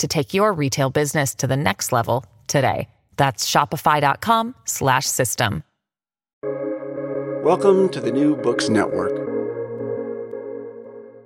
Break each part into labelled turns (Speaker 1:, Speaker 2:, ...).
Speaker 1: to take your retail business to the next level today. That's shopify.com slash system.
Speaker 2: Welcome to the New Books Network.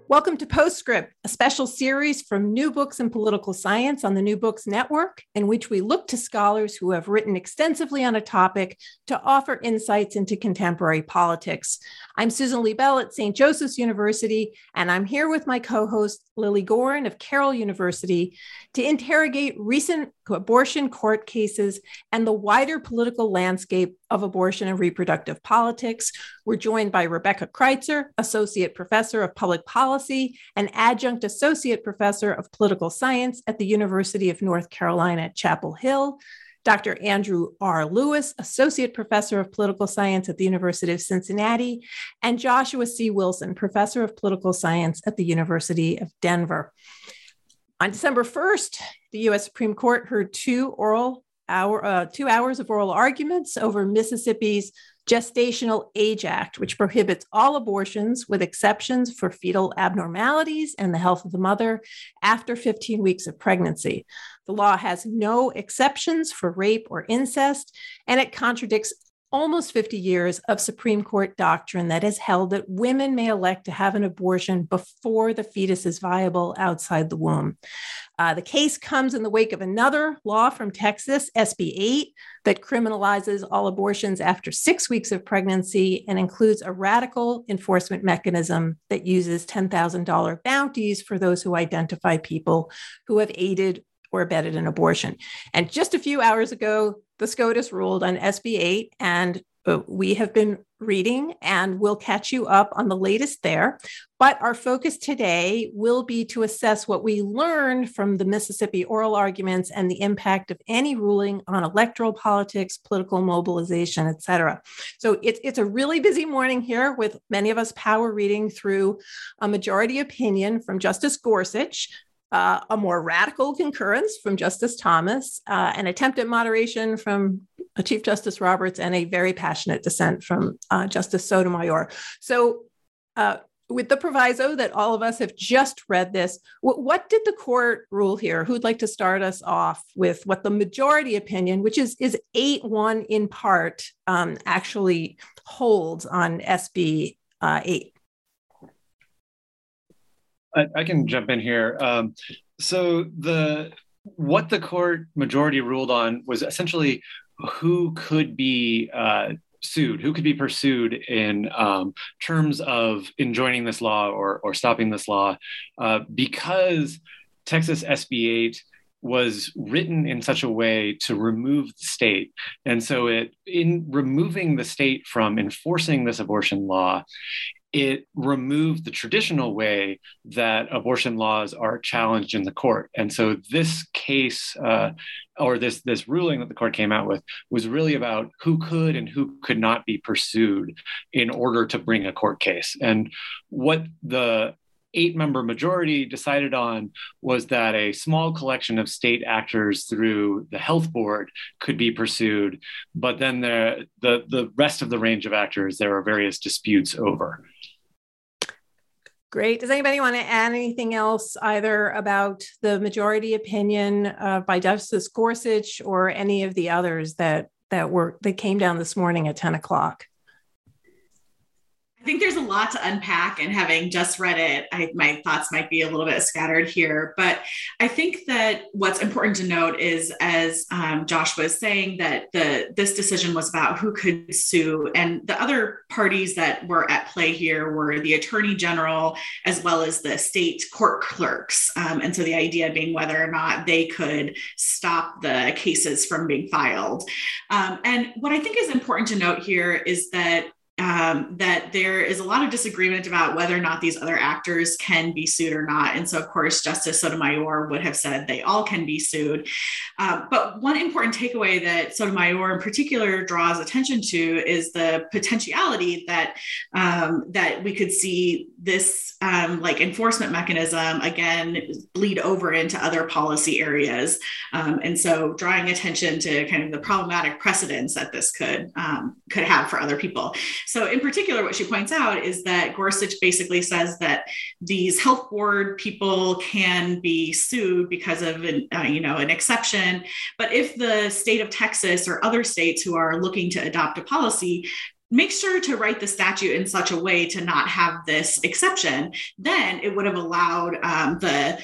Speaker 3: Welcome to Postscript, a special series from New Books in Political Science on the New Books Network, in which we look to scholars who have written extensively on a topic to offer insights into contemporary politics. I'm Susan Liebell at St. Joseph's University, and I'm here with my co host, Lilly Goren of Carroll University, to interrogate recent abortion court cases and the wider political landscape of abortion and reproductive politics. We're joined by Rebecca Kreitzer, Associate Professor of Public Policy and Adjunct Associate Professor of Political Science at the University of North Carolina at Chapel Hill. Dr. Andrew R. Lewis, Associate Professor of Political Science at the University of Cincinnati, and Joshua C. Wilson, Professor of Political Science at the University of Denver. On December 1st, the U.S. Supreme Court heard two oral hour, uh, two hours of oral arguments over Mississippi's Gestational Age Act, which prohibits all abortions with exceptions for fetal abnormalities and the health of the mother after 15 weeks of pregnancy. The law has no exceptions for rape or incest, and it contradicts almost 50 years of Supreme Court doctrine that has held that women may elect to have an abortion before the fetus is viable outside the womb. Uh, the case comes in the wake of another law from Texas, SB 8, that criminalizes all abortions after six weeks of pregnancy and includes a radical enforcement mechanism that uses $10,000 bounties for those who identify people who have aided or abetted an abortion. And just a few hours ago, the SCOTUS ruled on SB 8, and uh, we have been reading and we'll catch you up on the latest there. But our focus today will be to assess what we learned from the Mississippi oral arguments and the impact of any ruling on electoral politics, political mobilization, et cetera. So it's, it's a really busy morning here with many of us power reading through a majority opinion from Justice Gorsuch, uh, a more radical concurrence from Justice Thomas, uh, an attempt at moderation from uh, Chief Justice Roberts, and a very passionate dissent from uh, Justice Sotomayor. So, uh, with the proviso that all of us have just read this, w- what did the court rule here? Who'd like to start us off with what the majority opinion, which is is eight one in part, um, actually holds on SB uh, eight?
Speaker 4: I, I can jump in here. Um, so the what the court majority ruled on was essentially who could be uh, sued, who could be pursued in um, terms of enjoining this law or, or stopping this law, uh, because Texas SB 8 was written in such a way to remove the state. And so it in removing the state from enforcing this abortion law, it removed the traditional way that abortion laws are challenged in the court. And so this case, uh, or this this ruling that the court came out with, was really about who could and who could not be pursued in order to bring a court case. And what the eight member majority decided on was that a small collection of state actors through the health board could be pursued but then the the, the rest of the range of actors there are various disputes over
Speaker 3: Great. Does anybody want to add anything else, either about the majority opinion uh, by Justice Gorsuch or any of the others that that were that came down this morning at ten o'clock?
Speaker 5: I think there's a lot to unpack, and having just read it, I, my thoughts might be a little bit scattered here. But I think that what's important to note is, as um, Josh was saying, that the this decision was about who could sue, and the other parties that were at play here were the attorney general as well as the state court clerks. Um, and so the idea being whether or not they could stop the cases from being filed. Um, and what I think is important to note here is that um, that there is a lot of disagreement about whether or not these other actors can be sued or not. And so, of course, Justice Sotomayor would have said they all can be sued. Uh, but one important takeaway that Sotomayor in particular draws attention to is the potentiality that um, that we could see this um, like enforcement mechanism again bleed over into other policy areas. Um, and so, drawing attention to kind of the problematic precedents that this could um, could have for other people. So, in particular, what she points out is that Gorsuch basically says that these health board people can be sued because of an, uh, you know an exception, but if the state of Texas or other states who are looking to adopt a policy make sure to write the statute in such a way to not have this exception then it would have allowed um, the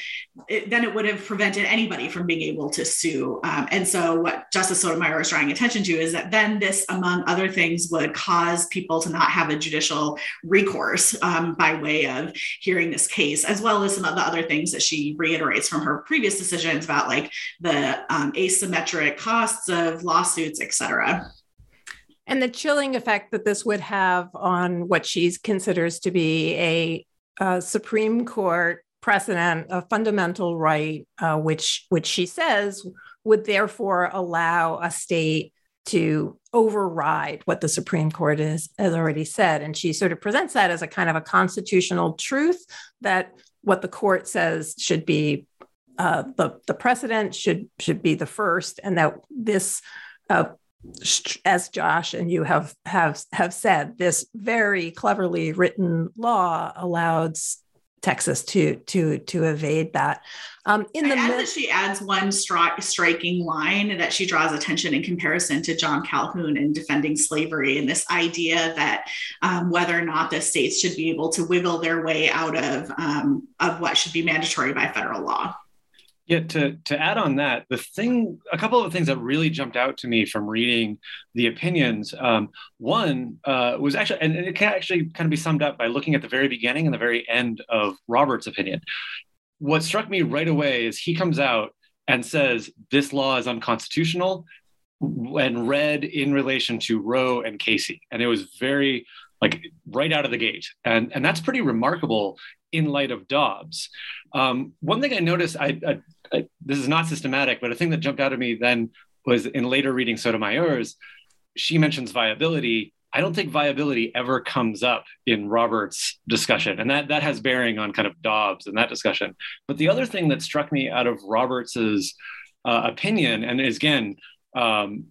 Speaker 5: it, then it would have prevented anybody from being able to sue. Um, and so what justice sotomayor is drawing attention to is that then this among other things would cause people to not have a judicial recourse um, by way of hearing this case as well as some of the other things that she reiterates from her previous decisions about like the um, asymmetric costs of lawsuits et cetera
Speaker 3: and the chilling effect that this would have on what she considers to be a, a Supreme Court precedent, a fundamental right, uh, which which she says would therefore allow a state to override what the Supreme Court is, has already said. And she sort of presents that as a kind of a constitutional truth that what the court says should be uh, the, the precedent should should be the first, and that this uh, as Josh and you have have have said, this very cleverly written law allows Texas to to to evade that.
Speaker 5: Um, in the mid- she adds one stri- striking line that she draws attention in comparison to John Calhoun in defending slavery, and this idea that um, whether or not the states should be able to wiggle their way out of um, of what should be mandatory by federal law.
Speaker 4: Yeah, to, to add on that, the thing, a couple of things that really jumped out to me from reading the opinions. Um, one uh, was actually, and it can actually kind of be summed up by looking at the very beginning and the very end of Robert's opinion. What struck me right away is he comes out and says this law is unconstitutional and read in relation to Roe and Casey. And it was very like right out of the gate. And, and that's pretty remarkable in light of Dobbs. Um, one thing I noticed, I, I, I, this is not systematic, but a thing that jumped out at me then was in later reading Sotomayor's, she mentions viability. I don't think viability ever comes up in Robert's discussion, and that that has bearing on kind of Dobbs and that discussion. But the other thing that struck me out of Roberts's uh, opinion, and is again um,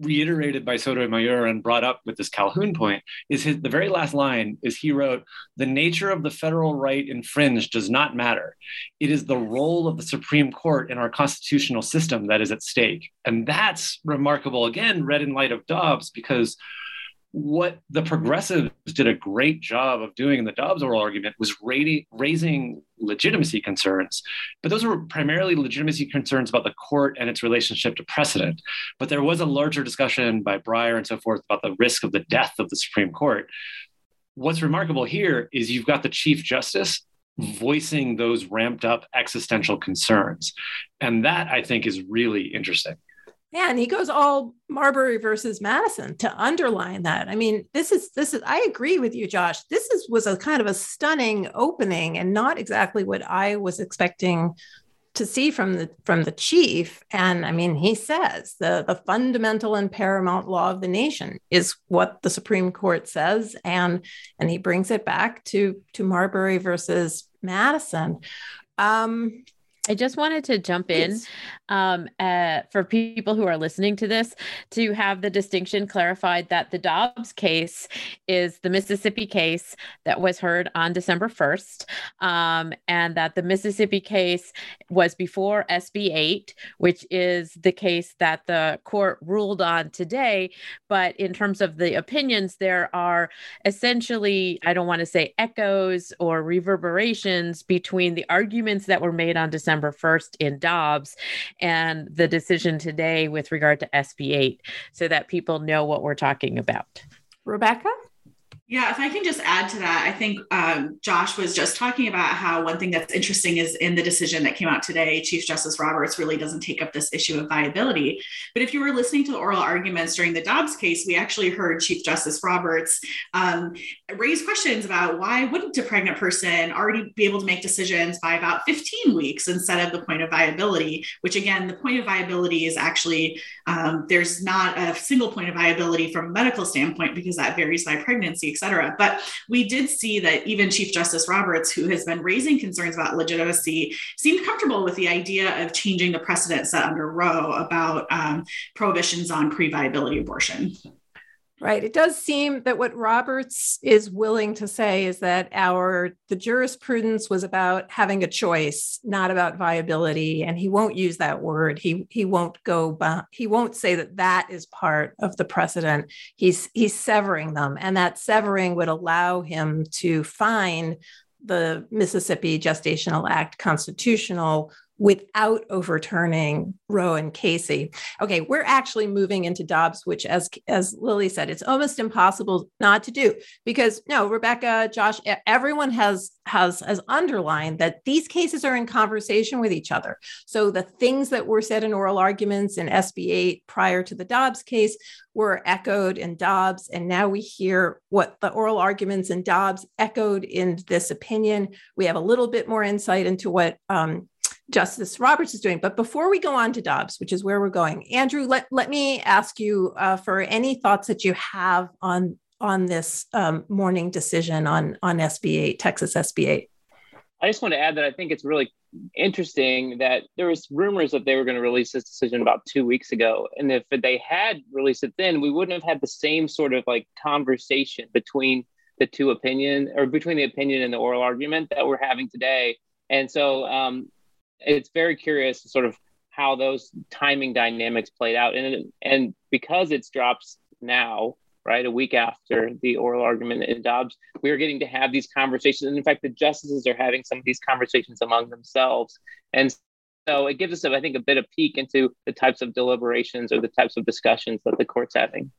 Speaker 4: reiterated by Sotomayor and brought up with this Calhoun point is his the very last line is he wrote the nature of the federal right infringed does not matter. It is the role of the supreme court in our constitutional system that is at stake. And that's remarkable again read in light of Dobbs because what the progressives did a great job of doing in the Dobbs oral argument was raising legitimacy concerns. But those were primarily legitimacy concerns about the court and its relationship to precedent. But there was a larger discussion by Breyer and so forth about the risk of the death of the Supreme Court. What's remarkable here is you've got the Chief Justice voicing those ramped up existential concerns. And that I think is really interesting.
Speaker 3: And he goes all Marbury versus Madison to underline that. I mean, this is this is I agree with you, Josh. This is was a kind of a stunning opening and not exactly what I was expecting to see from the from the chief. And I mean, he says the the fundamental and paramount law of the nation is what the Supreme Court says, and and he brings it back to to Marbury versus Madison. Um,
Speaker 6: I just wanted to jump in um, uh, for people who are listening to this to have the distinction clarified that the Dobbs case is the Mississippi case that was heard on December 1st, um, and that the Mississippi case was before SB 8, which is the case that the court ruled on today. But in terms of the opinions, there are essentially, I don't want to say echoes or reverberations between the arguments that were made on December. December 1st in Dobbs and the decision today with regard to SB 8 so that people know what we're talking about.
Speaker 3: Rebecca?
Speaker 5: Yeah, if I can just add to that, I think um, Josh was just talking about how one thing that's interesting is in the decision that came out today, Chief Justice Roberts really doesn't take up this issue of viability. But if you were listening to the oral arguments during the Dobbs case, we actually heard Chief Justice Roberts um, raise questions about why wouldn't a pregnant person already be able to make decisions by about 15 weeks instead of the point of viability, which again, the point of viability is actually um, there's not a single point of viability from a medical standpoint because that varies by pregnancy et cetera. But we did see that even Chief Justice Roberts, who has been raising concerns about legitimacy, seemed comfortable with the idea of changing the precedent set under Roe about um, prohibitions on pre viability abortion.
Speaker 3: Right. It does seem that what Roberts is willing to say is that our the jurisprudence was about having a choice, not about viability, and he won't use that word. He he won't go. He won't say that that is part of the precedent. He's he's severing them, and that severing would allow him to find the Mississippi Gestational Act constitutional without overturning Roe and Casey. Okay, we're actually moving into Dobbs, which, as as Lilly said, it's almost impossible not to do because no, Rebecca, Josh, everyone has has has underlined that these cases are in conversation with each other. So the things that were said in oral arguments in SB 8 prior to the Dobbs case were echoed in Dobbs, and now we hear what the oral arguments in Dobbs echoed in this opinion. We have a little bit more insight into what um, Justice Roberts is doing. But before we go on to Dobbs, which is where we're going, Andrew, let, let me ask you uh, for any thoughts that you have on on this um, morning decision on on SB 8, Texas SB 8.
Speaker 7: I just want to add that I think it's really interesting that there was rumors that they were going to release this decision about two weeks ago, and if they had released it then, we wouldn't have had the same sort of like conversation between the two opinion or between the opinion and the oral argument that we're having today. And so um, it's very curious sort of how those timing dynamics played out. And and because it's drops now right a week after the oral argument in dobbs we are getting to have these conversations. And in fact the justices are having some of these conversations among themselves. And so it gives us i think a bit of peek into the types of deliberations or the types of discussions that the court's having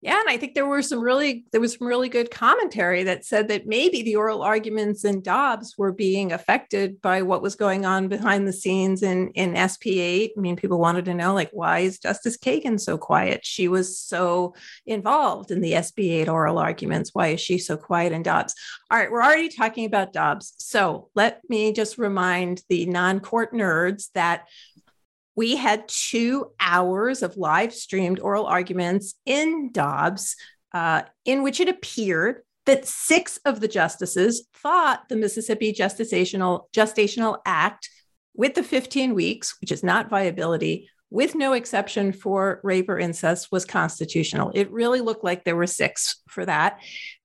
Speaker 3: yeah, and I think there were some really there was some really good commentary that said that maybe the oral arguments in Dobbs were being affected by what was going on behind the scenes in in SB8. I mean, people wanted to know like why is Justice Kagan so quiet? She was so involved in the SB8 oral arguments. Why is she so quiet in Dobbs? All right, we're already talking about Dobbs. So let me just remind the non-court nerds that we had two hours of live streamed oral arguments in Dobbs, uh, in which it appeared that six of the justices thought the Mississippi Gestational, Gestational Act, with the 15 weeks, which is not viability, with no exception for rape or incest, was constitutional. It really looked like there were six for that.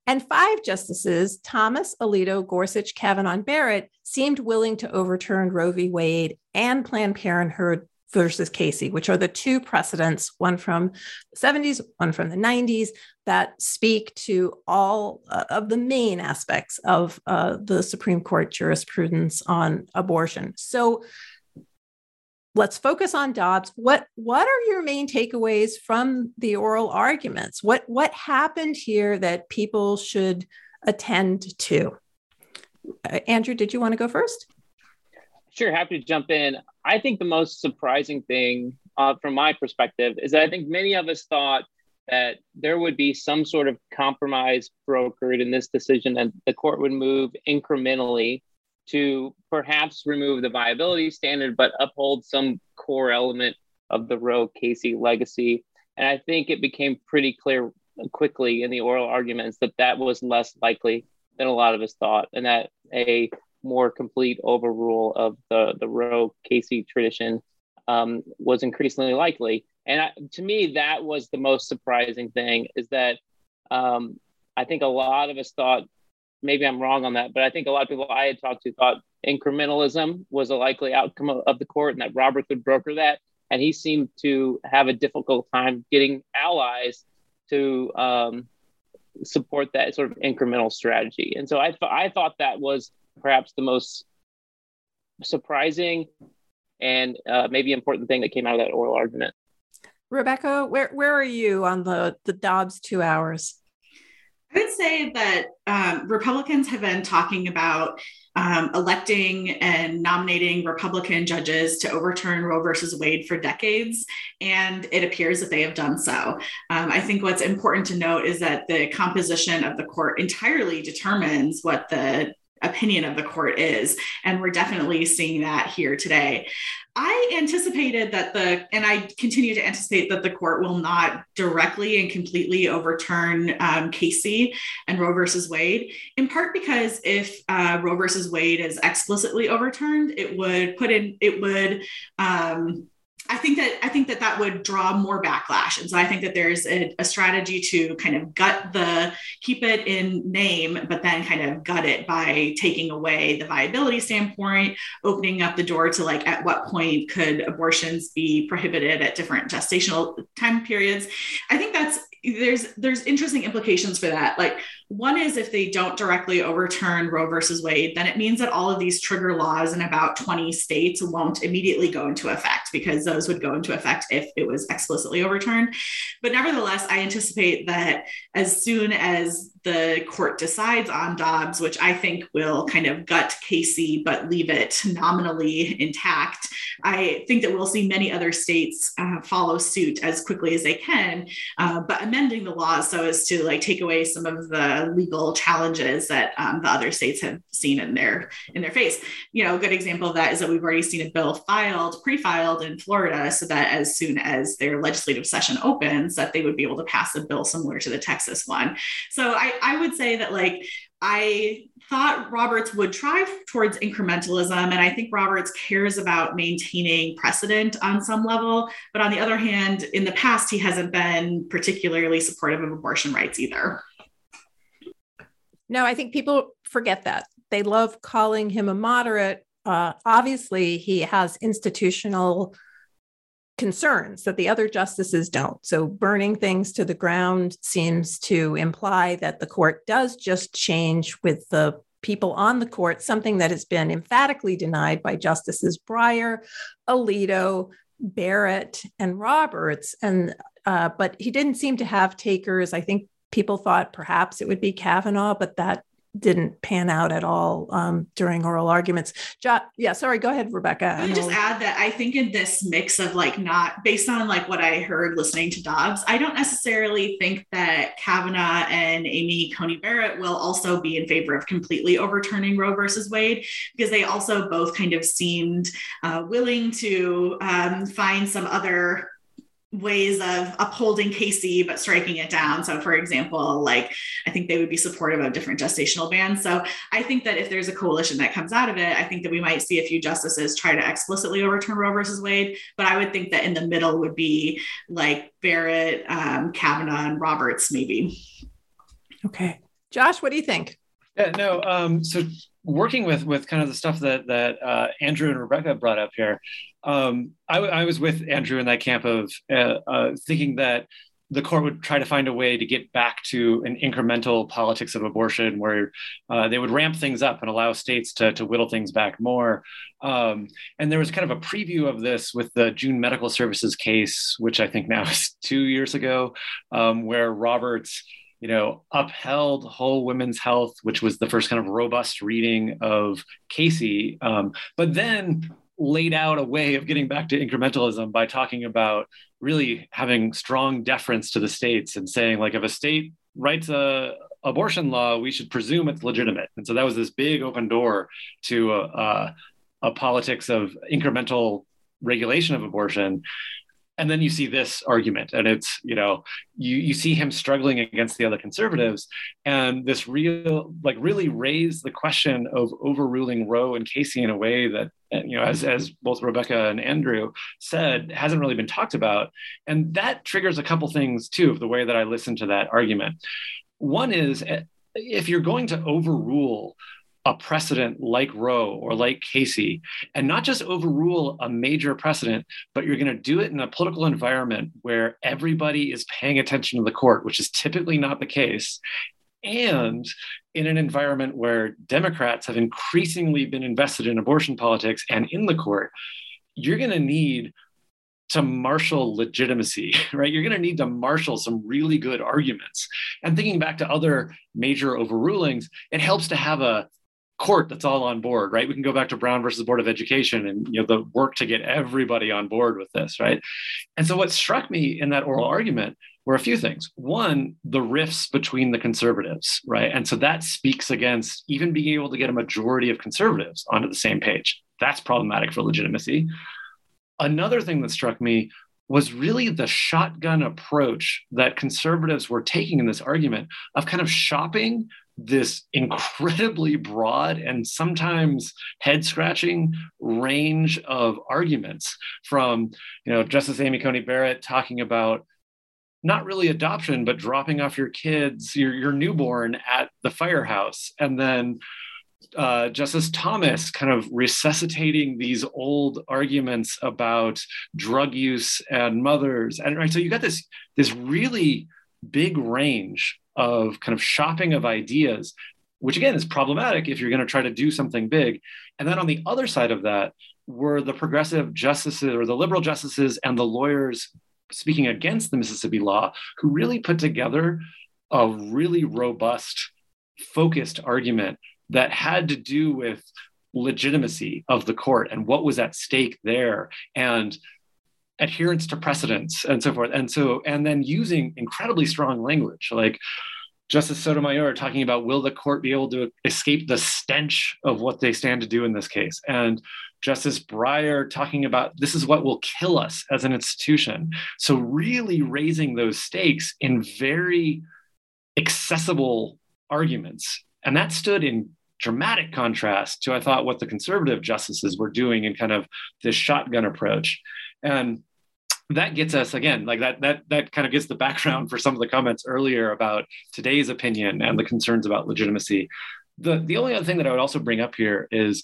Speaker 3: And five justices, Thomas, Alito, Gorsuch, Kavanaugh, and Barrett, seemed willing to overturn Roe v. Wade and Planned Parenthood versus Casey, which are the two precedents, one from the 70s, one from the 90s, that speak to all uh, of the main aspects of uh, the Supreme Court jurisprudence on abortion. So let's focus on Dobbs. What, what are your main takeaways from the oral arguments? What, what happened here that people should attend to? Uh, Andrew, did you want to go first?
Speaker 7: Sure, happy to jump in. I think the most surprising thing uh, from my perspective is that I think many of us thought that there would be some sort of compromise brokered in this decision and the court would move incrementally to perhaps remove the viability standard, but uphold some core element of the Roe Casey legacy. And I think it became pretty clear quickly in the oral arguments that that was less likely than a lot of us thought, and that a more complete overrule of the the Roe Casey tradition um, was increasingly likely. And I, to me, that was the most surprising thing is that um, I think a lot of us thought, maybe I'm wrong on that, but I think a lot of people I had talked to thought incrementalism was a likely outcome of, of the court and that Roberts would broker that. And he seemed to have a difficult time getting allies to um, support that sort of incremental strategy. And so I, th- I thought that was perhaps the most surprising and uh, maybe important thing that came out of that oral argument.
Speaker 3: Rebecca, where where are you on the the Dobbs two hours?
Speaker 5: I would say that um, Republicans have been talking about um, electing and nominating Republican judges to overturn Roe versus Wade for decades, and it appears that they have done so. Um, I think what's important to note is that the composition of the court entirely determines what the opinion of the court is. And we're definitely seeing that here today. I anticipated that the, and I continue to anticipate that the court will not directly and completely overturn um, Casey and Roe versus Wade, in part because if uh, Roe versus Wade is explicitly overturned, it would put in, it would, um, I think that I think that that would draw more backlash, and so I think that there's a, a, strategy to kind of gut the keep it in name, but then kind of gut it by taking away the viability standpoint, opening up the door to like at what point could abortions be prohibited at different gestational time periods. I think that's there's there's interesting implications for that. Like one is if they don't directly overturn Roe versus Wade, then it means that all of these trigger laws in about 20 states won't immediately go into effect because those would go into effect if it was explicitly overturned. But nevertheless, I anticipate that as soon as the court decides on Dobbs, which I think will kind of gut Casey but leave it nominally intact, I think that we'll see many other states uh, follow suit as quickly as they can, uh, but amending the laws so as to like take away some of the legal challenges that um, the other states have seen in their in their face. You know, a good example of that is that we've already seen a bill filed, pre-filed in Florida, so that as soon as their legislative session opens, that they would be able to pass a bill similar to the Texas one. So I I, would say that like I thought Roberts would try towards incrementalism. And I think Roberts cares about maintaining precedent on some level. But on the other hand, in the past, he hasn't been particularly supportive of abortion rights either.
Speaker 3: No, I think people forget that. They love calling him a moderate. Uh, obviously, he has institutional concerns that the other justices don't. So, burning things to the ground seems to imply that the court does just change with the people on the court, something that has been emphatically denied by Justices Breyer, Alito, Barrett, and Roberts. And uh, but he didn't seem to have takers. I think people thought perhaps it would be Kavanaugh, but that didn't pan out at all um, during oral arguments. Jo- yeah, sorry, go ahead, Rebecca.
Speaker 5: I would just add that I think in this mix of like not based on like what I heard listening to Dobbs, I don't necessarily think that Kavanaugh and Amy Coney Barrett will also be in favor of completely overturning Roe versus Wade because they also both kind of seemed uh, willing to um, find some other ways of upholding Casey but striking it down. So, for example, like I think they would be supportive of different gestational bans. So, I think that if there's a coalition that comes out of it, I think that we might see a few justices try to explicitly overturn Roe versus Wade. But I would think that in the middle would be like Barrett, um, Kavanaugh, and Roberts, maybe.
Speaker 3: Okay, Josh, what do you think?
Speaker 4: Yeah, no. Um, so working with with kind of the stuff that that uh, Andrew and Rebecca brought up here, um, I, I, was with Andrew in that camp of uh, uh, thinking that the court would try to find a way to get back to an incremental politics of abortion where uh, they would ramp things up and allow states to, to whittle things back more. Um, and there was kind of a preview of this with the June Medical Services case, which I think now is two years ago, um, where Roberts you know, upheld Whole Woman's Health, which was the first kind of robust reading of Casey, um, but then laid out a way of getting back to incrementalism by talking about really having strong deference to the states and saying, like, if a state writes a abortion law, we should presume it's legitimate. And so that was this big open door to a, a, a politics of incremental regulation of abortion and then you see this argument and it's you know you you see him struggling against the other conservatives and this real like really raised the question of overruling roe and casey in a way that you know as as both rebecca and andrew said hasn't really been talked about and that triggers a couple things too of the way that i listen to that argument one is eh, if you're going to overrule a precedent like Roe or like Casey, and not just overrule a major precedent, but you're going to do it in a political environment where everybody is paying attention to the court, which is typically not the case. And in an environment where Democrats have increasingly been invested in abortion politics and in the court, you're going to need to marshal legitimacy, right? You're going to need to marshal some really good arguments. And thinking back to other major overrulings, it helps to have a court that's all on board, right? We can go back to Brown versus Board of Education and you know the work to get everybody on board with this, right? And so what struck me in that oral argument were a few things. One, the rifts between the conservatives, right? And so that speaks against even being able to get a majority of conservatives onto the same page. That's problematic for legitimacy. Another thing that struck me was really the shotgun approach that conservatives were taking in this argument of kind of shopping this incredibly broad and sometimes head scratching range of arguments from you know justice amy coney barrett talking about not really adoption but dropping off your kids your, your newborn at the firehouse and then uh, Justice Thomas kind of resuscitating these old arguments about drug use and mothers, and right. So you got this this really big range of kind of shopping of ideas, which again is problematic if you're going to try to do something big. And then on the other side of that were the progressive justices or the liberal justices and the lawyers speaking against the Mississippi law who really put together a really robust, focused argument that had to do with legitimacy of the court and what was at stake there and adherence to precedents and so forth. And so, and then using incredibly strong language like Justice Sotomayor talking about will the court be able to escape the stench of what they stand to do in this case? And Justice Breyer talking about this is what will kill us as an institution. So, really raising those stakes in very accessible arguments. And that stood in dramatic contrast to, I thought, what the conservative justices were doing in kind of this shotgun approach and that gets us again like that that that kind of gets the background for some of the comments earlier about today's opinion and the concerns about legitimacy the the only other thing that i would also bring up here is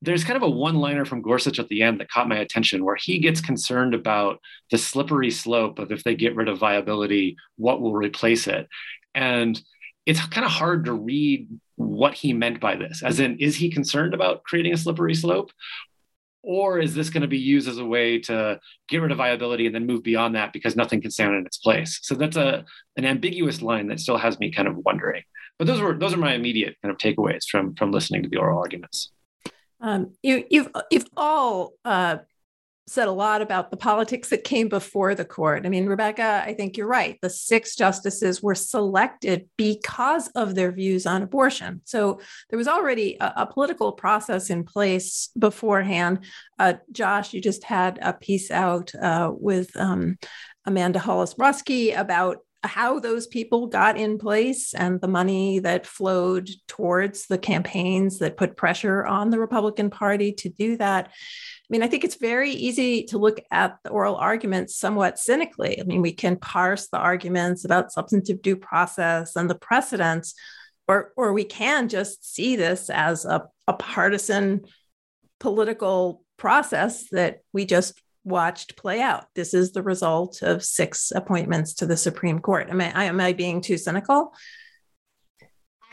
Speaker 4: there's kind of a one liner from gorsuch at the end that caught my attention where he gets concerned about the slippery slope of if they get rid of viability what will replace it and it's kind of hard to read what he meant by this as in is he concerned about creating a slippery slope or is this going to be used as a way to get rid of viability and then move beyond that because nothing can stand in its place? So that's a an ambiguous line that still has me kind of wondering. But those were those are my immediate kind of takeaways from from listening to the oral arguments.
Speaker 3: Um, you, you've you've all uh, said a lot about the politics that came before the court. I mean, Rebecca, I think you're right. The six justices were selected because of their views on abortion. So there was already a, a political process in place beforehand. Uh, Josh, you just had a piece out uh, with um, Amanda Hollis-Brusky about how those people got in place and the money that flowed towards the campaigns that put pressure on the Republican Party to do that. I mean, I think it's very easy to look at the oral arguments somewhat cynically. I mean, we can parse the arguments about substantive due process and the precedents, or, or we can just see this as a, a partisan political process that we just watched play out. This is the result of six appointments to the Supreme Court. Am I, am I being too cynical?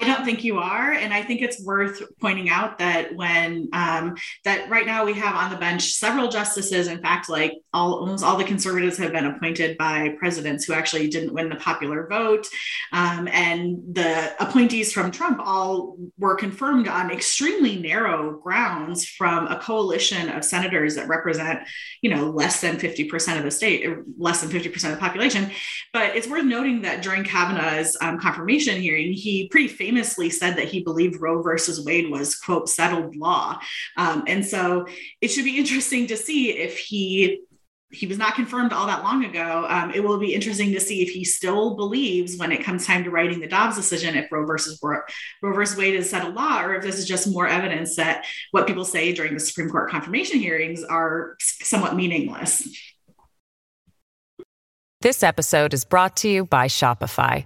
Speaker 5: I don't think you are, and I think it's worth pointing out that when um, that right now we have on the bench several justices. In fact, like all almost all the conservatives have been appointed by presidents who actually didn't win the popular vote, um, and the appointees from Trump all were confirmed on extremely narrow grounds from a coalition of senators that represent, you know, less than fifty percent of the state, less than fifty percent of the population. But it's worth noting that during Kavanaugh's um, confirmation hearing, he pretty famously said that he believed Roe versus Wade was, quote, settled law. Um, and so it should be interesting to see if he he was not confirmed all that long ago. Um, it will be interesting to see if he still believes when it comes time to writing the Dobbs decision if Roe versus Roe versus Wade is set a law, or if this is just more evidence that what people say during the Supreme Court confirmation hearings are somewhat meaningless.
Speaker 1: This episode is brought to you by Shopify.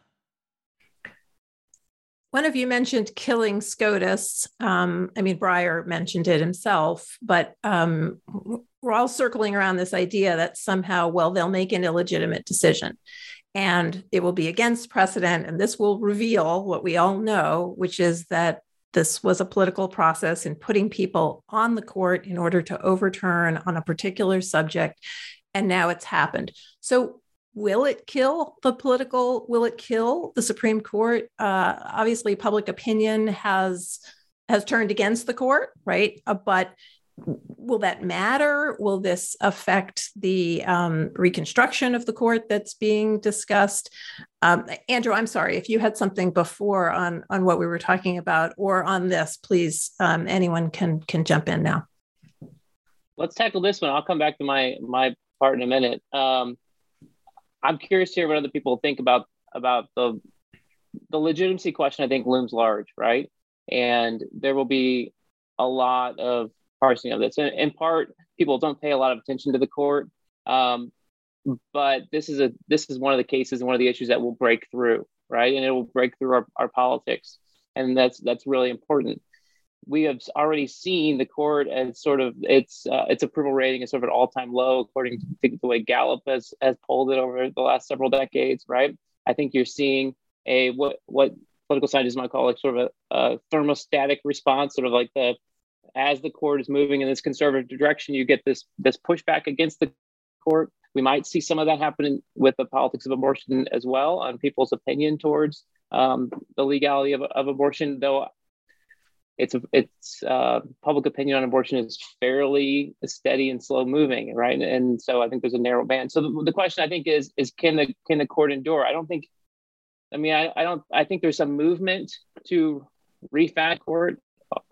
Speaker 3: One of you mentioned killing SCOTUS. Um, I mean, Breyer mentioned it himself, but um, we're all circling around this idea that somehow, well, they'll make an illegitimate decision and it will be against precedent. And this will reveal what we all know, which is that this was a political process in putting people on the court in order to overturn on a particular subject. And now it's happened. So, will it kill the political? Will it kill the Supreme Court? Uh, obviously, public opinion has has turned against the court, right? Uh, but will that matter? Will this affect the um, reconstruction of the court that's being discussed? Um, Andrew, I'm sorry if you had something before on on what we were talking about or on this. Please, um, anyone can can jump in now.
Speaker 7: Let's tackle this one. I'll come back to my my part in a minute. Um, I'm curious to hear what other people think about about the the legitimacy question. I think looms large, right? And there will be a lot of parsing of this. And in part, people don't pay a lot of attention to the court. Um, but this is a this is one of the cases one of the issues that will break through, right? And it will break through our, our politics. And that's that's really important. We have already seen the court as sort of its uh, its approval rating is sort of an all time low, according to the way Gallup has has polled it over the last several decades, right? I think you're seeing a what what political scientists might call like sort of a, a thermostatic response, sort of like the as the court is moving in this conservative direction, you get this this pushback against the court. We might see some of that happening with the politics of abortion as well, on people's opinion towards um, the legality of, of abortion. Though it's it's uh, public opinion on abortion is fairly steady and slow moving, right? And, so I think there's a narrow band. So the, the, question I think is is can the can the court endure? I don't think. I mean, I, I don't. I think there's some movement to refat court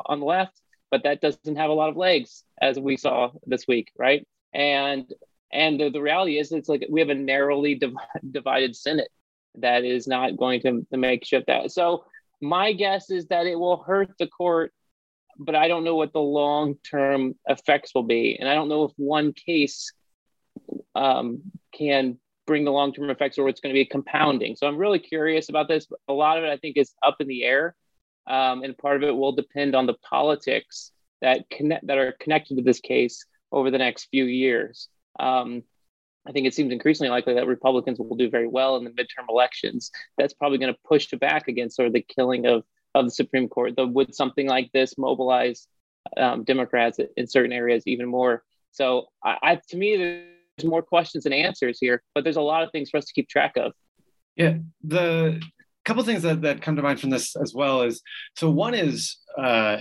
Speaker 7: on the left but that doesn't have a lot of legs as we saw this week, right? And and the, the reality is it's like we have a narrowly div- divided Senate that is not going to, to make shift that. So my guess is that it will hurt the court, but I don't know what the long term effects will be, and I don't know if one case um, can bring the long term effects or it's going to be compounding. So I'm really curious about this. A lot of it I think is up in the air um, and part of it will depend on the politics that connect that are connected to this case over the next few years. Um, I think it seems increasingly likely that Republicans will do very well in the midterm elections. That's probably going to push back against sort of the killing of of the Supreme Court. Though would something like this mobilize um, Democrats in certain areas even more? So, I, I, to me, there's more questions than answers here, but there's a lot of things for us to keep track of.
Speaker 4: Yeah, the couple things that, that come to mind from this as well is so one is uh,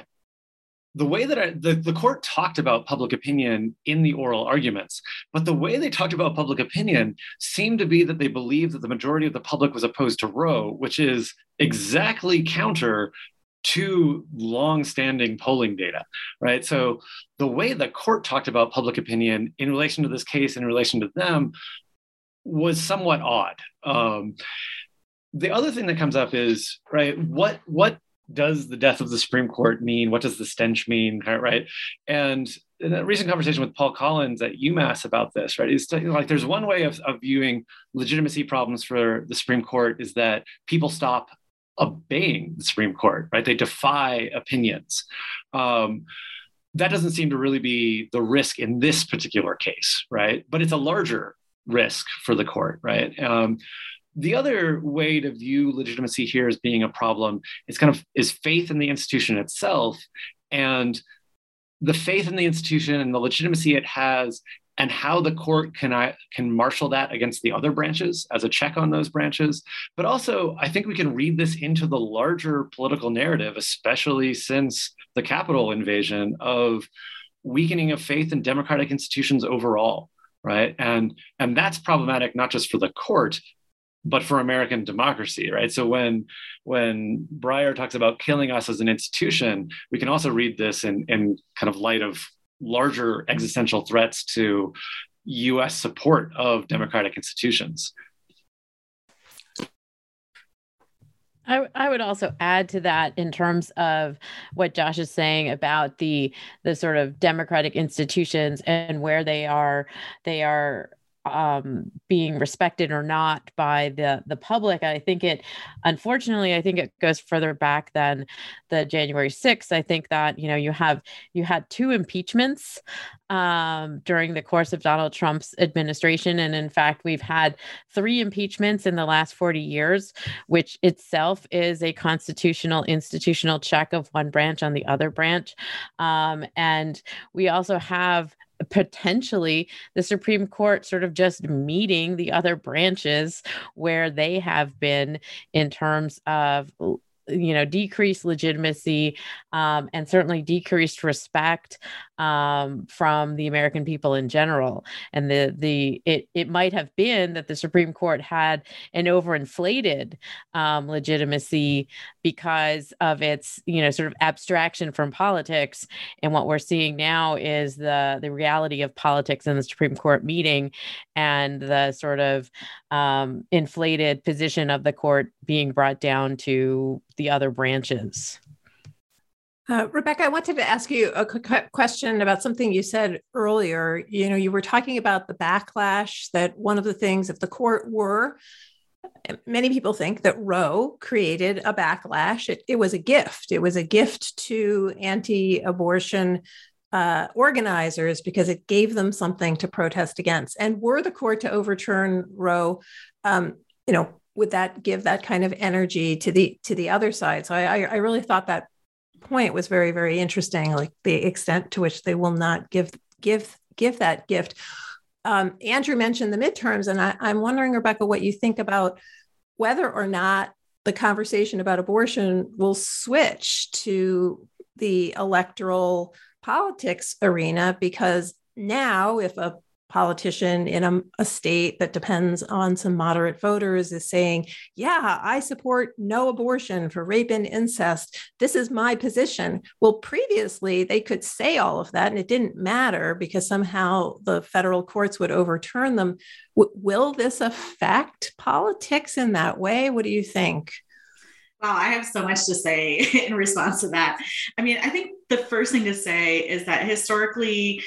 Speaker 4: the way that I, the, the court talked about public opinion in the oral arguments, but the way they talked about public opinion seemed to be that they believed that the majority of the public was opposed to Roe, which is exactly counter to long-standing polling data, right? So the way the court talked about public opinion in relation to this case, in relation to them, was somewhat odd. Um, the other thing that comes up is right what what does the death of the Supreme Court mean? What does the stench mean? Right. And in a recent conversation with Paul Collins at UMass about this, right, is like there's one way of, of viewing legitimacy problems for the Supreme Court is that people stop obeying the Supreme Court, right? They defy opinions. Um, that doesn't seem to really be the risk in this particular case, right? But it's a larger risk for the court, right? Um, the other way to view legitimacy here as being a problem is kind of is faith in the institution itself and the faith in the institution and the legitimacy it has and how the court can I, can marshal that against the other branches as a check on those branches. But also, I think we can read this into the larger political narrative, especially since the Capitol invasion of weakening of faith in democratic institutions overall right and and that's problematic not just for the court but for American democracy, right? So when when Breyer talks about killing us as an institution, we can also read this in, in kind of light of larger existential threats to US support of democratic institutions.
Speaker 6: I, I would also add to that in terms of what Josh is saying about the the sort of democratic institutions and where they are they are um, being respected or not by the the public. I think it, unfortunately, I think it goes further back than the January 6th. I think that you know you have you had two impeachments um, during the course of Donald Trump's administration, and in fact, we've had three impeachments in the last 40 years, which itself is a constitutional institutional check of one branch on the other branch, um, and we also have potentially the Supreme Court sort of just meeting the other branches where they have been in terms of you know decreased legitimacy um, and certainly decreased respect um, from the American people in general. And the the it it might have been that the Supreme Court had an overinflated um, legitimacy because of its you know sort of abstraction from politics. And what we're seeing now is the the reality of politics in the Supreme Court meeting and the sort of um, inflated position of the court being brought down to the other branches.
Speaker 3: Uh, Rebecca, I wanted to ask you a quick question about something you said earlier. You know, you were talking about the backlash that one of the things, if the court were, many people think that Roe created a backlash. It, it was a gift. It was a gift to anti abortion uh, organizers because it gave them something to protest against. And were the court to overturn Roe, um, you know, would that give that kind of energy to the to the other side? So I, I really thought that point was very very interesting like the extent to which they will not give give give that gift um, andrew mentioned the midterms and I, i'm wondering rebecca what you think about whether or not the conversation about abortion will switch to the electoral politics arena because now if a politician in a, a, state that depends on some moderate voters is saying, Yeah, I support no abortion for rape and incest. This is my position. Well, previously they could say all of that and it didn't matter because somehow the federal courts would overturn them. W- will this affect politics in that way? What do you think?
Speaker 5: Wow, I have so much to say in response to that. I mean, I think the first thing to say is that historically,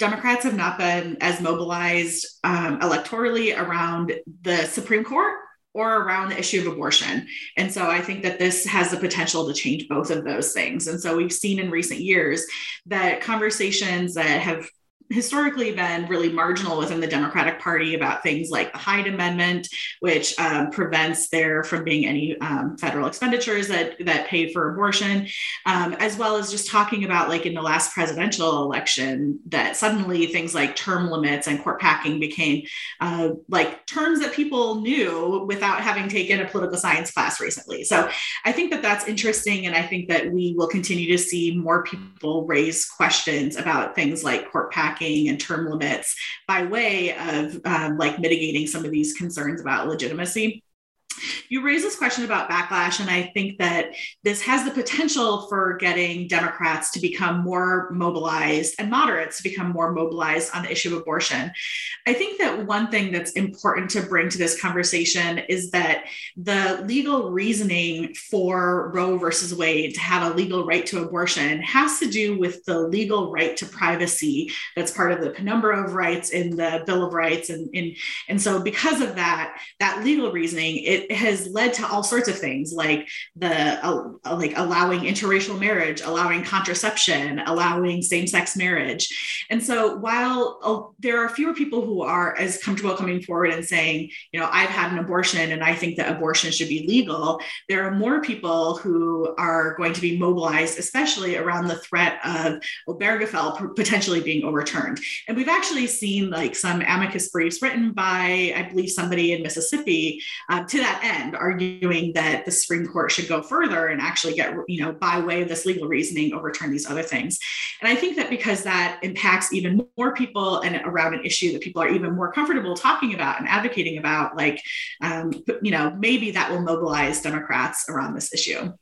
Speaker 5: Democrats have not been as mobilized um, electorally around the Supreme Court or around the issue of abortion. And so I think that this has the potential to change both of those things. And so we've seen in recent years that conversations that have historically been really marginal within the Democratic Party about things like the Hyde Amendment, which um, prevents there from being any um, federal expenditures that that pay for abortion, um, as well as just talking about like in the last presidential election that suddenly things like term limits and court packing became uh, like terms that people knew without having taken a political science class recently. So I think that that's interesting, and I think that we will continue to see more people raise questions about things like court packing and term limits by way of um, like mitigating some of these concerns about legitimacy you raise this question about backlash, and I think that this has the potential for getting Democrats to become more mobilized and moderates to become more mobilized on the issue of abortion. I think that one thing that's important to bring to this conversation is that the legal reasoning for Roe versus Wade to have a legal right to abortion has to do with the legal right to privacy that's part of the penumbra of rights in the Bill of Rights. And, and, and so, because of that, that legal reasoning, it has led to all sorts of things like the uh, like allowing interracial marriage, allowing contraception, allowing same-sex marriage. And so while uh, there are fewer people who are as comfortable coming forward and saying, you know, I've had an abortion and I think that abortion should be legal, there are more people who are going to be mobilized, especially around the threat of Obergefell potentially being overturned. And we've actually seen like some amicus briefs written by, I believe, somebody in Mississippi uh, to that end, arguing that the Supreme Court should go further and actually get, you know, by way of this legal reasoning, overturn these other things. And I think that because that impacts even more people and around an issue that people are even more comfortable talking about and advocating about, like, um, you know, maybe that will mobilize Democrats around this issue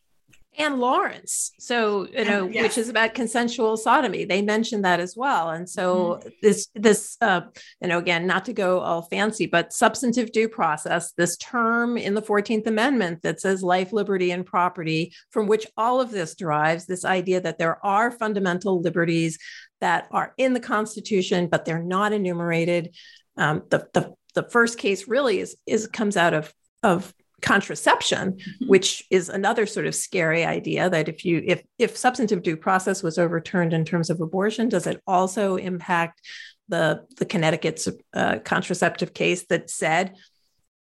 Speaker 3: and Lawrence. So, you know, yes. which is about consensual sodomy. They mentioned that as well. And so mm-hmm. this, this, uh, you know, again, not to go all fancy, but substantive due process, this term in the 14th Amendment that says life, liberty, and property, from which all of this derives, this idea that there are fundamental liberties that are in the Constitution, but they're not enumerated. Um, the, the, the first case really is, is comes out of, of contraception mm-hmm. which is another sort of scary idea that if you if if substantive due process was overturned in terms of abortion does it also impact the the connecticut's uh, contraceptive case that said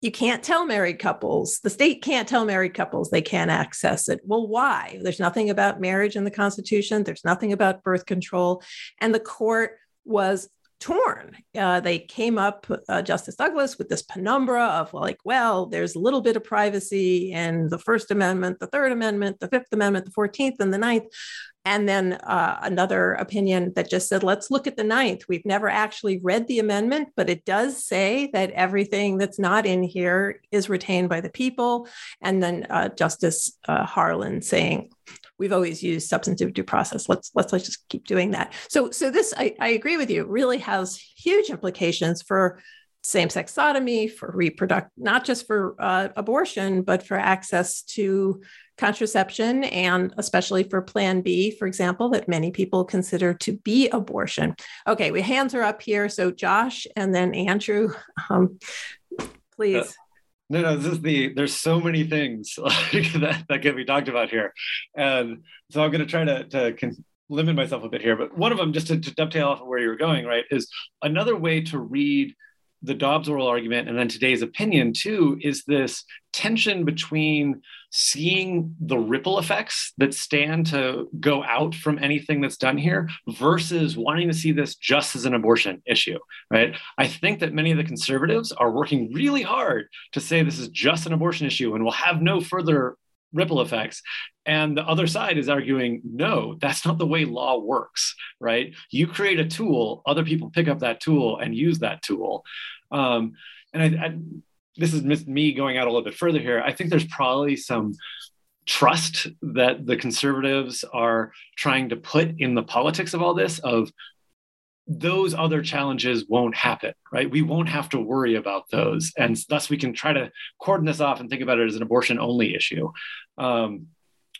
Speaker 3: you can't tell married couples the state can't tell married couples they can't access it? Well why? There's nothing about marriage in the constitution. There's nothing about birth control. And the court was torn. Uh, they came up, uh, Justice Douglas, with this penumbra of like, well, there's a little bit of privacy in the First Amendment, the Third Amendment, the Fifth Amendment, the Fourteenth, and the Ninth. And then uh, another opinion that just said, let's look at the Ninth. We've never actually read the amendment, but it does say that everything that's not in here is retained by the people. And then uh, Justice uh, Harlan saying, we've always used substantive due process. Let's let's, let's just keep doing that. So so this I, I agree with you really has huge implications for same-sex sodomy, for reproduct, not just for uh, abortion, but for access to contraception and especially for Plan B, for example, that many people consider to be abortion. Okay, we hands are up here. So Josh and then Andrew, um, please.
Speaker 4: No, no, this is the there's so many things like that, that can be talked about here. And so I'm going to try to, to con- limit myself a bit here. But one of them, just to, to dovetail off of where you were going, right, is another way to read the Dobbs oral argument and then today's opinion too is this tension between seeing the ripple effects that stand to go out from anything that's done here versus wanting to see this just as an abortion issue, right? I think that many of the conservatives are working really hard to say this is just an abortion issue and will have no further ripple effects. And the other side is arguing, no, that's not the way law works, right? You create a tool, other people pick up that tool and use that tool. Um, and I, I, this is me going out a little bit further here. I think there's probably some trust that the conservatives are trying to put in the politics of all this of those other challenges won't happen, right? We won't have to worry about those. And thus we can try to cordon this off and think about it as an abortion only issue. Um,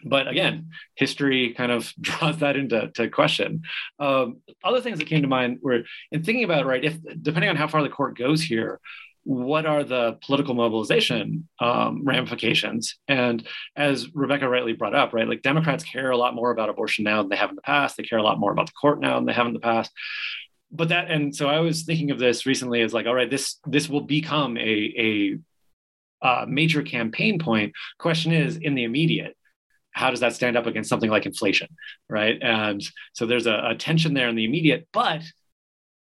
Speaker 4: but again, history kind of draws that into question. Um, other things that came to mind were in thinking about, right, if depending on how far the court goes here, what are the political mobilization um, ramifications? And as Rebecca rightly brought up, right, like Democrats care a lot more about abortion now than they have in the past. They care a lot more about the court now than they have in the past. But that, and so I was thinking of this recently as like, all right, this this will become a a uh, major campaign point. Question is, in the immediate, how does that stand up against something like inflation, right? And so there's a, a tension there in the immediate, but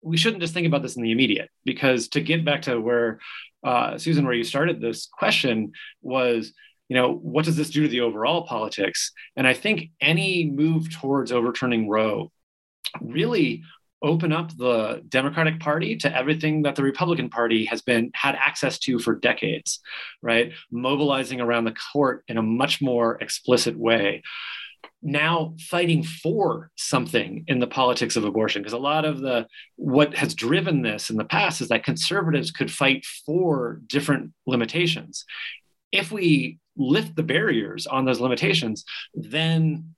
Speaker 4: we shouldn't just think about this in the immediate because to get back to where uh, Susan, where you started this question was, you know, what does this do to the overall politics? And I think any move towards overturning Roe really open up the Democratic Party to everything that the Republican Party has been had access to for decades, right? Mobilizing around the court in a much more explicit way now fighting for something in the politics of abortion because a lot of the what has driven this in the past is that conservatives could fight for different limitations. If we lift the barriers on those limitations then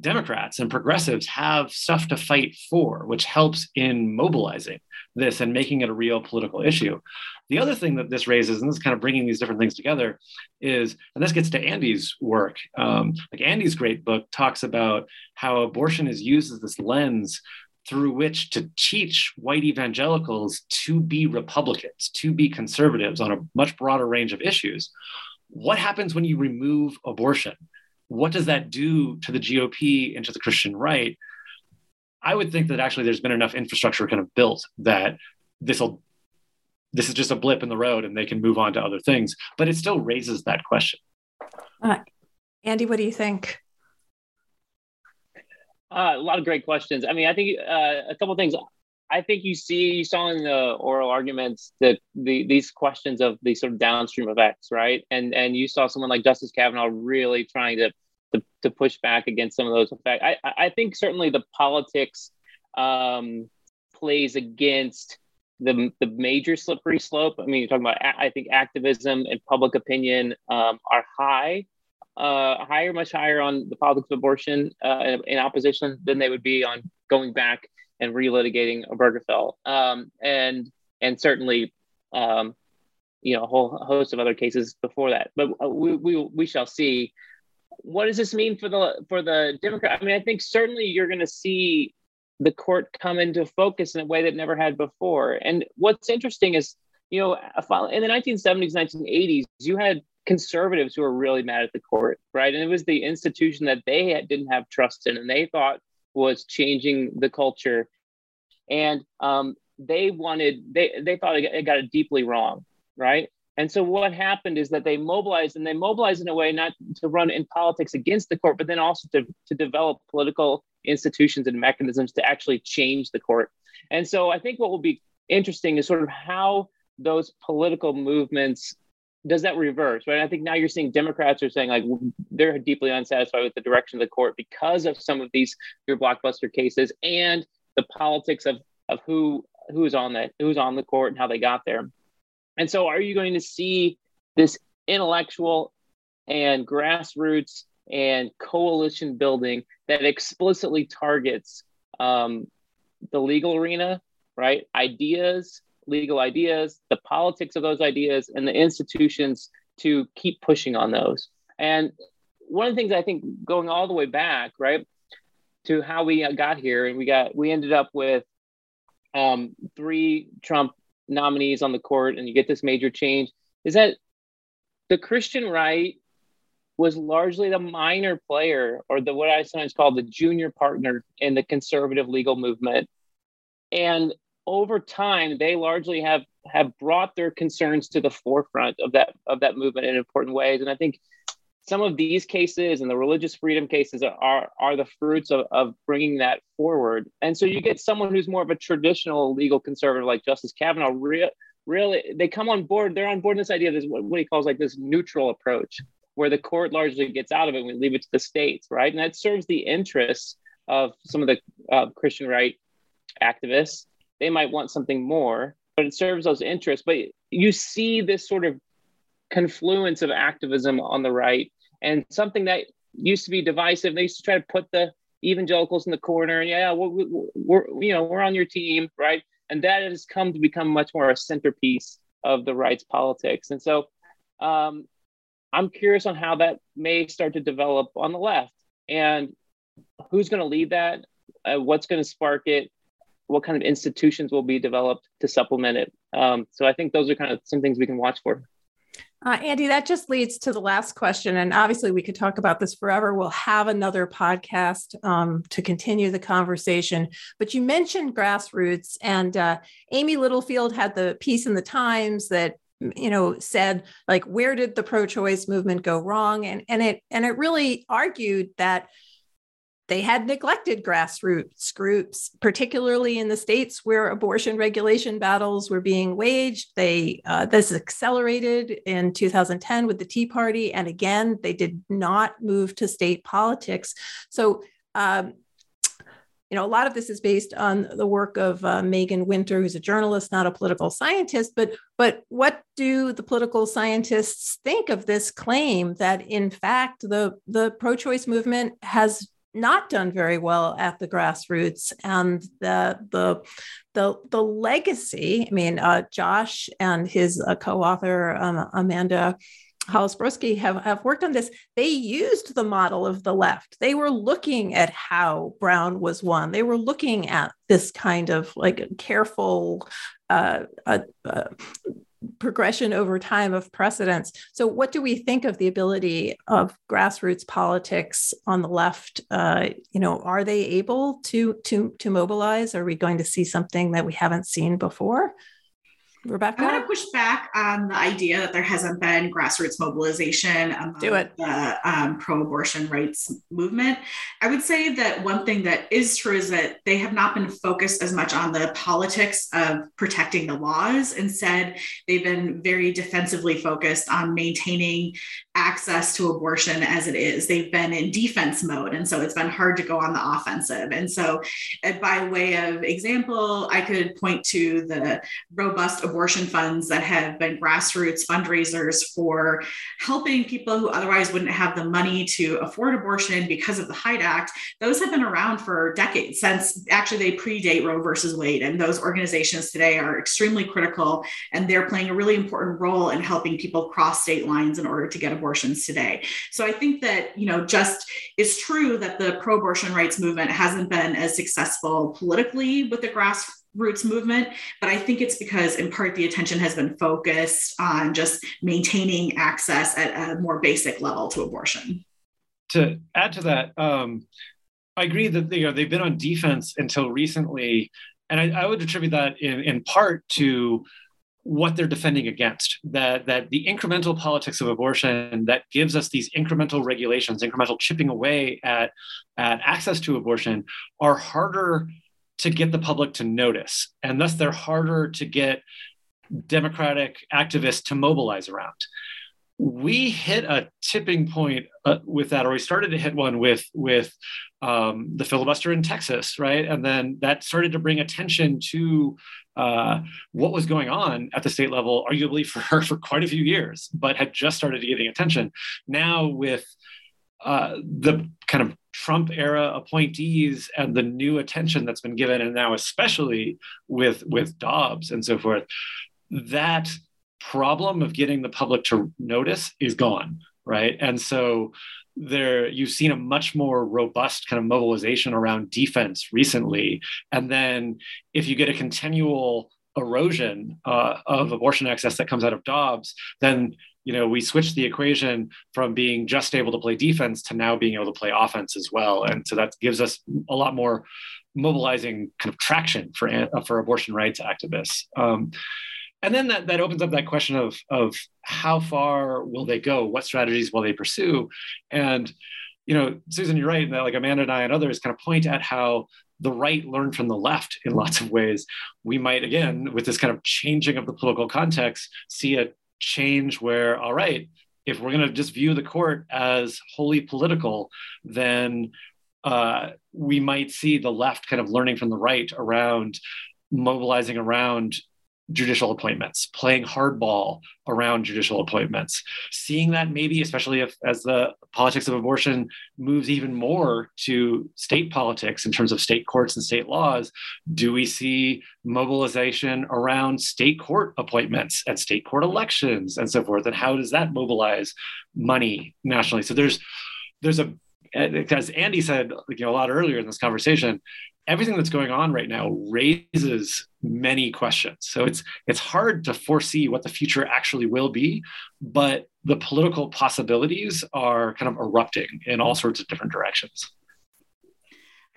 Speaker 4: Democrats and progressives have stuff to fight for, which helps in mobilizing this and making it a real political issue. The other thing that this raises, and this is kind of bringing these different things together, is, and this gets to Andy's work. Um, like Andy's great book talks about how abortion is used as this lens through which to teach white evangelicals to be Republicans, to be conservatives on a much broader range of issues. What happens when you remove abortion? What does that do to the GOP and to the Christian right? I would think that actually there's been enough infrastructure kind of built that this will this is just a blip in the road and they can move on to other things. But it still raises that question.
Speaker 3: Uh, Andy, what do you think?
Speaker 7: Uh, a lot of great questions. I mean, I think uh, a couple things. I think you see, you saw in the oral arguments that the these questions of the sort of downstream effects, right? And and you saw someone like Justice Kavanaugh really trying to to, to push back against some of those effects. I I think certainly the politics um, plays against the the major slippery slope. I mean, you're talking about I think activism and public opinion um, are high uh, higher, much higher on the politics of abortion uh, in, opposition than they would be on going back and relitigating Obergefell. Um, and and certainly, um, you know, a whole host of other cases before that. But uh, we, we we shall see. What does this mean for the for the Democrat? I mean, I think certainly you're going to see the court come into focus in a way that never had before. And what's interesting is, you know, in the 1970s, 1980s, you had conservatives who were really mad at the court, right? And it was the institution that they had, didn't have trust in and they thought was changing the culture. And um, they wanted, they, they thought it got it deeply wrong, right? And so what happened is that they mobilized and they mobilized in a way not to run in politics against the court, but then also to, to develop political institutions and mechanisms to actually change the court. And so I think what will be interesting is sort of how those political movements does that reverse, right? I think now you're seeing Democrats are saying like they're deeply unsatisfied with the direction of the court because of some of these your blockbuster cases and the politics of of who who's on that who's on the court and how they got there. And so, are you going to see this intellectual and grassroots and coalition building that explicitly targets um, the legal arena, right? Ideas legal ideas, the politics of those ideas, and the institutions to keep pushing on those. And one of the things I think going all the way back, right, to how we got here, and we got we ended up with um, three Trump nominees on the court, and you get this major change, is that the Christian right was largely the minor player or the what I sometimes call the junior partner in the conservative legal movement. And over time, they largely have have brought their concerns to the forefront of that of that movement in important ways. And I think some of these cases and the religious freedom cases are are the fruits of, of bringing that forward. And so you get someone who's more of a traditional legal conservative like Justice Kavanaugh. Re- really, they come on board. They're on board this idea of this what he calls like this neutral approach, where the court largely gets out of it and we leave it to the states, right? And that serves the interests of some of the uh, Christian right activists they might want something more, but it serves those interests. But you see this sort of confluence of activism on the right and something that used to be divisive. They used to try to put the evangelicals in the corner. Yeah, we're, we're, you know we're on your team, right? And that has come to become much more a centerpiece of the right's politics. And so um, I'm curious on how that may start to develop on the left and who's going to lead that, uh, what's going to spark it, what kind of institutions will be developed to supplement it. Um, so I think those are kind of some things we can watch for.
Speaker 3: Uh, Andy, that just leads to the last question. And obviously, we could talk about this forever. We'll have another podcast um, to continue the conversation. But you mentioned grassroots, and uh, Amy Littlefield had the piece in the Times that you know said like where did the pro-choice movement go wrong and and it and it really argued that they had neglected grassroots groups, particularly in the states where abortion regulation battles were being waged. They uh, this accelerated in 2010 with the Tea Party, and again, they did not move to state politics. So. Um, you know, a lot of this is based on the work of uh, Meaghan Winter, who's a journalist, not a political scientist. But but what do the political scientists think of this claim that, in fact, the the pro-choice movement has not done very well at the grassroots and the the the, the legacy i mean uh, josh and his uh, co-author um, amanda Hollis-Brusky have, have worked on this, they used the model of the left. They were looking at how Brown was won. They were looking at this kind of like careful uh, uh, uh, progression over time of precedents. So, what do we think of the ability of grassroots politics on the left? Uh, you know, are they able to to to mobilize? Are we going to see something that we haven't seen before? Rebecca?
Speaker 5: I want to push back on the idea that there hasn't been grassroots mobilization among
Speaker 3: Do it.
Speaker 5: the um, pro-abortion rights movement. I would say that one thing that is true is that they have not been focused as much on the politics of protecting the laws. Instead, they've been very defensively focused on maintaining access to abortion as it is. They've been in defense mode, and so it's been hard to go on the offensive. And so, uh, by way of example, I could point to the robust abortion funds that have been grassroots fundraisers for helping people who otherwise wouldn't have the money to afford abortion because of the Hyde Act. Those have been around for decades since actually they predate Roe versus Wade. And those organizations today are extremely critical and they're playing a really important role in helping people cross state lines in order to get abortions today. So I think that, you know, just it's true that the pro abortion rights movement hasn't been as successful politically with the grassroots roots movement but i think it's because in part the attention has been focused on just maintaining access at a more basic level to abortion.
Speaker 4: To add to that um, i agree that you know they've been on defense until recently and i, I would attribute that in, in part to what they're defending against that that the incremental politics of abortion that gives us these incremental regulations incremental chipping away at at access to abortion are harder to get the public to notice. And thus, they're harder to get Democratic activists to mobilize around. We hit a tipping point uh, with that, or we started to hit one with with um, the filibuster in Texas, right? And then that started to bring attention to uh, what was going on at the state level, arguably for for quite a few years, but had just started getting attention. Now with uh, the kind of Trump era appointees and the new attention that's been given, and now especially with with Dobbs and so forth, that problem of getting the public to notice is gone, right? And so there you've seen a much more robust kind of mobilization around defense recently, and then if you get a continual erosion uh, of abortion access that comes out of Dobbs, then you know, we switched the equation from being just able to play defense to now being able to play offense as well. And so that gives us a lot more mobilizing kind of traction for uh, for abortion rights activists. Um, and then that, that opens up that question of, of how far will they go? What strategies will they pursue? And, you know, Susan, you're right that like Amanda and I and others kind of point at how the right learned from the left in lots of ways. We might, again, with this kind of changing of the political context, see a change where, all right, if we're going to just view the court as wholly political, then uh, we might see the left kind of learning from the right around mobilizing around judicial appointments, playing hardball around judicial appointments, seeing that maybe, especially if as the politics of abortion moves even more to state politics in terms of state courts and state laws, do we see mobilization around state court appointments and state court elections and so forth? And how does that mobilize money nationally? So there's there's a as Andy said you know, a lot earlier in this conversation, everything that's going on right now raises many questions. So it's it's hard to foresee what the future actually will be, but the political possibilities are kind of erupting in all sorts of different directions.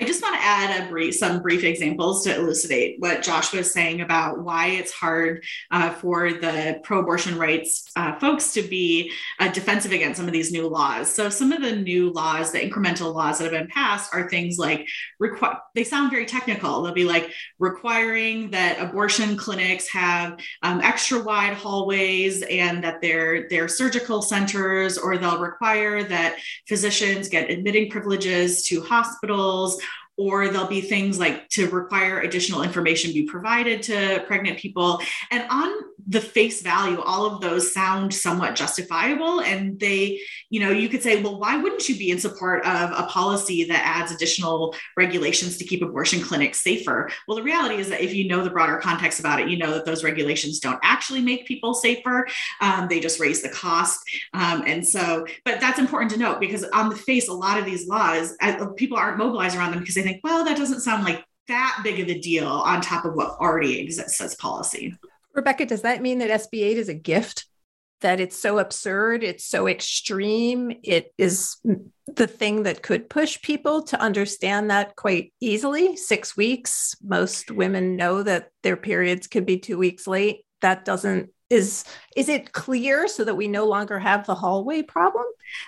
Speaker 5: I just want to add brief, some brief examples to elucidate what Josh was saying about why it's hard uh, for the pro-abortion rights uh, folks to be uh, defensive against some of these new laws. So some of the new laws, the incremental laws that have been passed, are things like requ- they sound very technical. They'll be like requiring that abortion clinics have um, extra wide hallways and that they're surgical centers, or they'll require that physicians get admitting privileges to hospitals or there'll be things like to require additional information be provided to pregnant people. And on the face value, all of those sound somewhat justifiable. And they, you know, you could say, well, why wouldn't you be in support of a policy that adds additional regulations to keep abortion clinics safer? Well, the reality is that if you know the broader context about it, you know that those regulations don't actually make people safer. Um, they just raise the cost. Um, and so, but that's important to note because on the face, a lot of these laws, uh, people aren't mobilized around them because they think, well, that doesn't sound like that big of a deal on top of what already exists as policy.
Speaker 3: Rebecca, does that mean that SB 8 is a gift? That it's so absurd, it's so extreme, it is the thing that could push people to understand that quite easily. Six weeks, most women know that their periods could be two weeks late. That doesn't is is it clear so that we no longer have the hallway problem?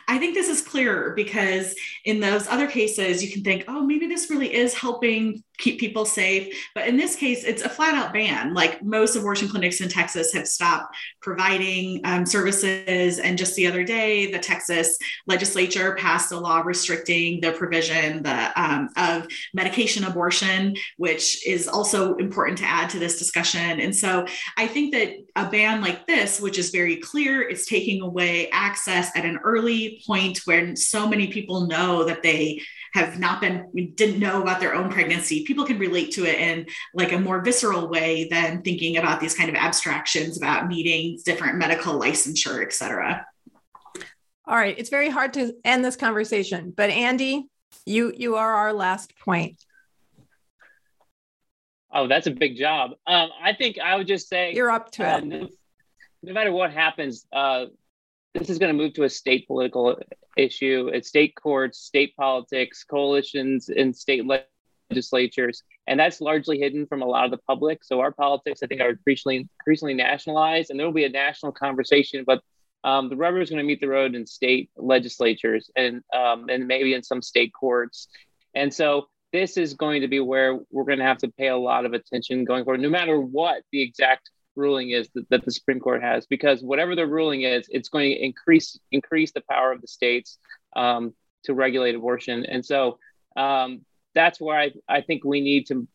Speaker 5: I think this is clearer because in those other cases you can think oh maybe this really is helping keep people safe. But in this case it's a flat out ban. Like most abortion clinics in texas have stopped providing um, services. And just the other day the texas legislature passed a law restricting the provision the, um, of medication abortion which is also important to add to this discussion. And so i think that a ban like this, which is very clear, it's taking away access at an early point when so many people know that they have not been didn't know about their own pregnancy. People can relate to it in like a more visceral way than thinking about these kind of abstractions about needing different medical licensure et cetera.
Speaker 3: All right. It's very hard to end this conversation but andy you you are our last point.
Speaker 7: Oh, that's a big job. Um, I think I would just say
Speaker 3: you're up to uh, it.
Speaker 7: No, matter what happens, uh, this is going to move to a state political issue. It's state courts, state politics, coalitions, and state legislatures, and that's largely hidden from a lot of the public. So our politics, I think, are increasingly increasingly nationalized, and there will be a national conversation. But um, the rubber is going to meet the road in state legislatures and um, and maybe in some state courts. And so this is going to be where we're going to have to pay a lot of attention going forward, no matter what the exact ruling is that, that the Supreme Court has, because whatever the ruling is, it's going to increase increase the power of the states um, to regulate abortion, and so um, that's where I, I think we need to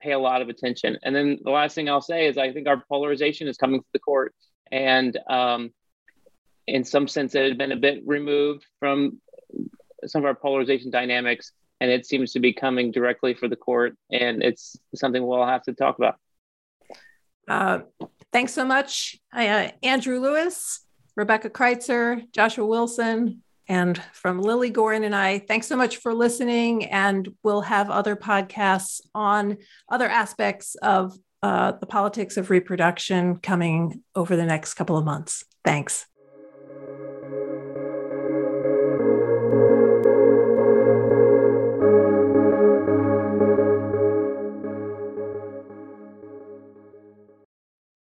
Speaker 7: pay a lot of attention. And then the last thing I'll say is I think our polarization is coming to the court, and um, in some sense, it had been a bit removed from some of our polarization dynamics and it seems to be coming directly for the court, and it's something we'll have to talk about.
Speaker 3: Uh, thanks so much, uh, Andrew Lewis, Rebecca Kreitzer, Joshua Wilson, and from Lilly Goren and I. Thanks so much for listening, and we'll have other podcasts on other aspects of uh, the politics of reproduction coming over the next couple of months. Thanks.